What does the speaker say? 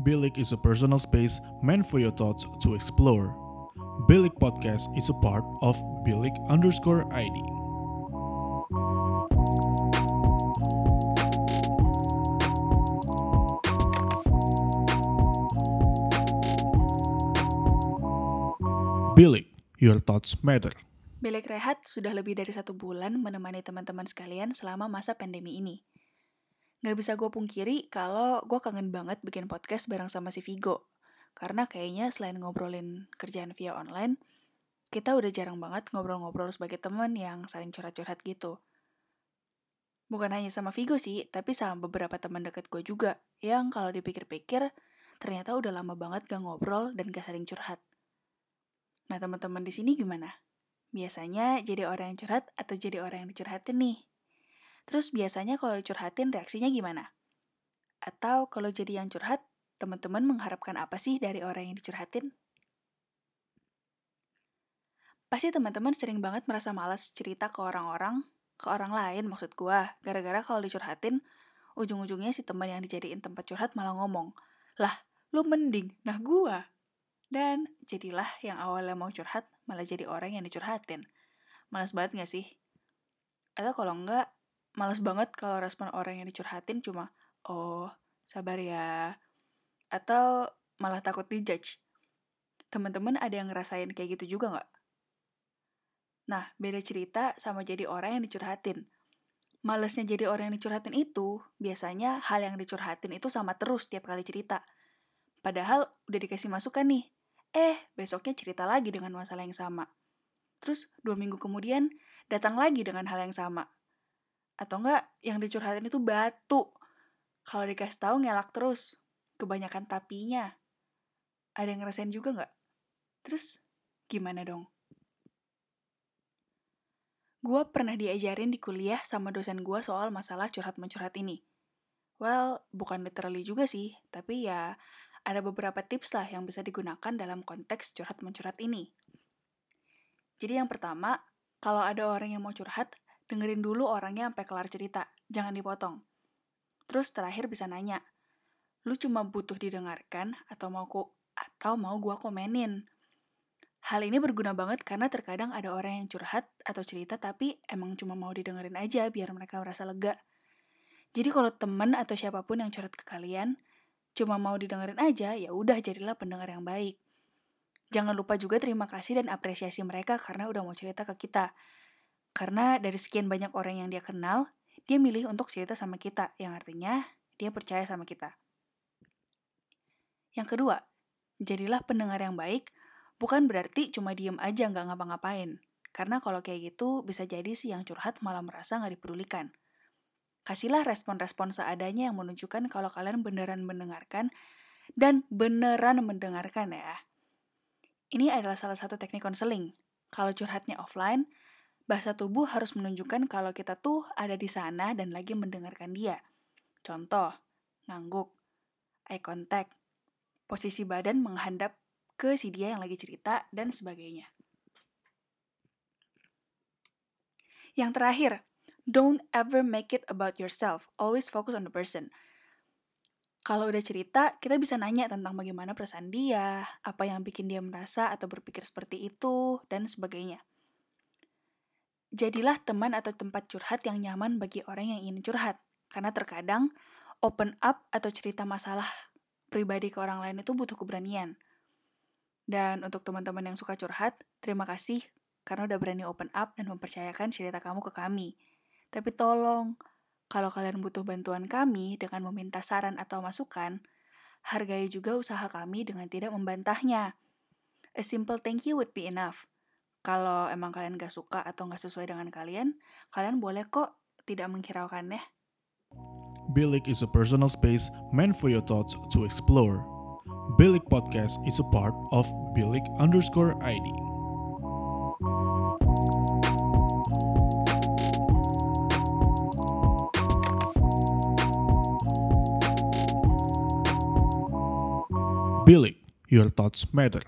Bilik is a personal space meant for your thoughts to explore. Bilik Podcast is a part of Bilik underscore ID. Bilik, your thoughts matter. Bilik Rehat sudah lebih dari satu bulan menemani teman-teman sekalian selama masa pandemi ini. Gak bisa gue pungkiri kalau gue kangen banget bikin podcast bareng sama si Vigo. Karena kayaknya selain ngobrolin kerjaan via online, kita udah jarang banget ngobrol-ngobrol sebagai teman yang saling curhat-curhat gitu. Bukan hanya sama Vigo sih, tapi sama beberapa teman deket gue juga, yang kalau dipikir-pikir, ternyata udah lama banget gak ngobrol dan gak saling curhat. Nah teman-teman di sini gimana? Biasanya jadi orang yang curhat atau jadi orang yang dicurhatin nih? Terus biasanya kalau dicurhatin reaksinya gimana? Atau kalau jadi yang curhat, teman-teman mengharapkan apa sih dari orang yang dicurhatin? Pasti teman-teman sering banget merasa malas cerita ke orang-orang, ke orang lain maksud gua, gara-gara kalau dicurhatin, ujung-ujungnya si teman yang dijadiin tempat curhat malah ngomong, lah, lu mending, nah gua. Dan jadilah yang awalnya mau curhat, malah jadi orang yang dicurhatin. Malas banget gak sih? Atau kalau enggak, males banget kalau respon orang yang dicurhatin cuma, oh, sabar ya. Atau malah takut dijudge. Teman-teman ada yang ngerasain kayak gitu juga nggak? Nah, beda cerita sama jadi orang yang dicurhatin. Malesnya jadi orang yang dicurhatin itu, biasanya hal yang dicurhatin itu sama terus tiap kali cerita. Padahal udah dikasih masukan nih. Eh, besoknya cerita lagi dengan masalah yang sama. Terus dua minggu kemudian datang lagi dengan hal yang sama. Atau enggak, yang dicurhatin itu batu. Kalau dikasih tahu ngelak terus. Kebanyakan tapinya. Ada yang ngerasain juga nggak? Terus, gimana dong? Gue pernah diajarin di kuliah sama dosen gue soal masalah curhat-mencurhat ini. Well, bukan literally juga sih, tapi ya ada beberapa tips lah yang bisa digunakan dalam konteks curhat-mencurhat ini. Jadi yang pertama, kalau ada orang yang mau curhat, dengerin dulu orangnya sampai kelar cerita, jangan dipotong. Terus terakhir bisa nanya, lu cuma butuh didengarkan atau mau ku atau mau gua komenin. Hal ini berguna banget karena terkadang ada orang yang curhat atau cerita tapi emang cuma mau didengerin aja biar mereka merasa lega. Jadi kalau temen atau siapa pun yang curhat ke kalian, cuma mau didengerin aja, ya udah jadilah pendengar yang baik. Jangan lupa juga terima kasih dan apresiasi mereka karena udah mau cerita ke kita. Karena dari sekian banyak orang yang dia kenal, dia milih untuk cerita sama kita, yang artinya dia percaya sama kita. Yang kedua, jadilah pendengar yang baik, bukan berarti cuma diem aja nggak ngapa-ngapain. Karena kalau kayak gitu, bisa jadi sih yang curhat malah merasa nggak dipedulikan. Kasihlah respon-respon seadanya yang menunjukkan kalau kalian beneran mendengarkan dan beneran mendengarkan ya. Ini adalah salah satu teknik konseling. Kalau curhatnya offline, bahasa tubuh harus menunjukkan kalau kita tuh ada di sana dan lagi mendengarkan dia. Contoh, ngangguk, eye contact, posisi badan menghadap ke si dia yang lagi cerita, dan sebagainya. Yang terakhir, don't ever make it about yourself. Always focus on the person. Kalau udah cerita, kita bisa nanya tentang bagaimana perasaan dia, apa yang bikin dia merasa atau berpikir seperti itu, dan sebagainya. Jadilah teman atau tempat curhat yang nyaman bagi orang yang ingin curhat. Karena terkadang open up atau cerita masalah pribadi ke orang lain itu butuh keberanian. Dan untuk teman-teman yang suka curhat, terima kasih karena udah berani open up dan mempercayakan cerita kamu ke kami. Tapi tolong, kalau kalian butuh bantuan kami dengan meminta saran atau masukan, hargai juga usaha kami dengan tidak membantahnya. A simple thank you would be enough. Kalau emang kalian gak suka atau gak sesuai dengan kalian, kalian boleh kok tidak menghiraukannya. Bilik is a personal space meant for your thoughts to explore. Bilik Podcast is a part of Bilik underscore ID. Bilik, your thoughts matter.